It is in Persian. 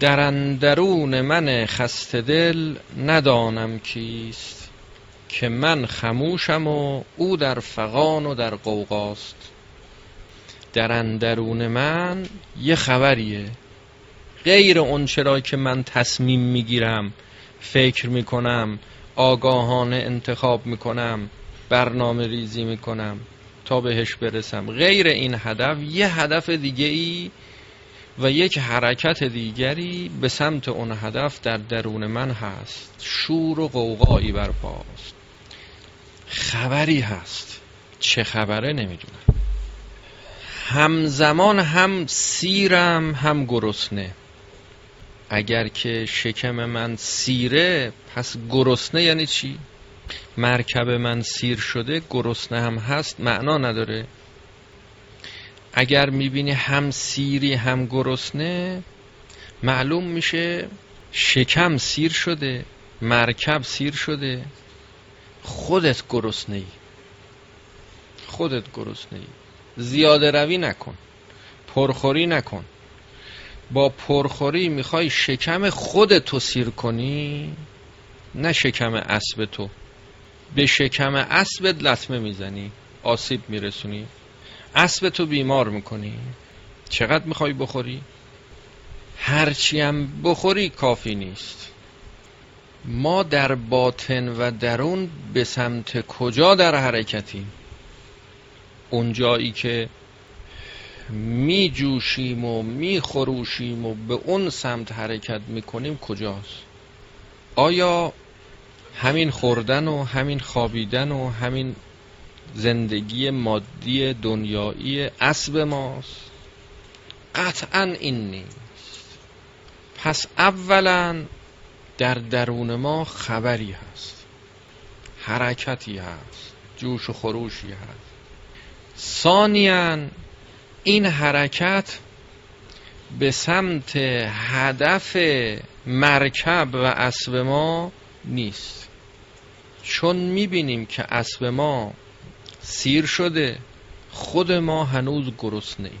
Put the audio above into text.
در اندرون من خسته دل ندانم کیست که من خموشم و او در فغان و در قوقاست در اندرون من یه خبریه. غیر اون چرا که من تصمیم می‌گیرم فکر می‌کنم آگاهانه انتخاب می‌کنم برنامه ریزی می‌کنم تا بهش برسم. غیر این هدف یه هدف دیگه ای و یک حرکت دیگری به سمت اون هدف در درون من هست. شور و قوقایی برپاست. خبری هست. چه خبره نمی‌دونم. همزمان هم سیرم هم گرسنه. اگر که شکم من سیره پس گرسنه یعنی چی؟ مرکب من سیر شده گرسنه هم هست معنا نداره. اگر می‌بینی هم سیری هم گرسنه معلوم میشه شکم سیر شده مرکب سیر شده. خودت گرسنه ای خودت گرسنه ای زیاده روی نکن. پرخوری نکن. با پرخوری می‌خوای شکم خودتو سیر کنی نه شکم اسب تو. به شکم اسبت لطمه می‌زنی. آسیب میرسونی. اسب تو بیمار می‌کنی؟ چقدر می‌خوای بخوری؟ هرچی هم بخوری کافی نیست. ما در باطن و درون به سمت کجا در حرکتیم؟ اون جایی که می جوشیم و می خروشیم و به اون سمت حرکت می‌کنیم کجاست؟ آیا همین خوردن و همین خوابیدن و همین زندگی مادی دنیایی اسب ماست. قطعا این نیست. پس اولا در درون ما خبری هست. حرکتی هست. جوش و خروشی هست. ثانیا این حرکت به سمت هدف مرکب و اسب ما نیست. چون می‌بینیم که اسب ما سیر شده. خود ما هنوز گرسنه ایم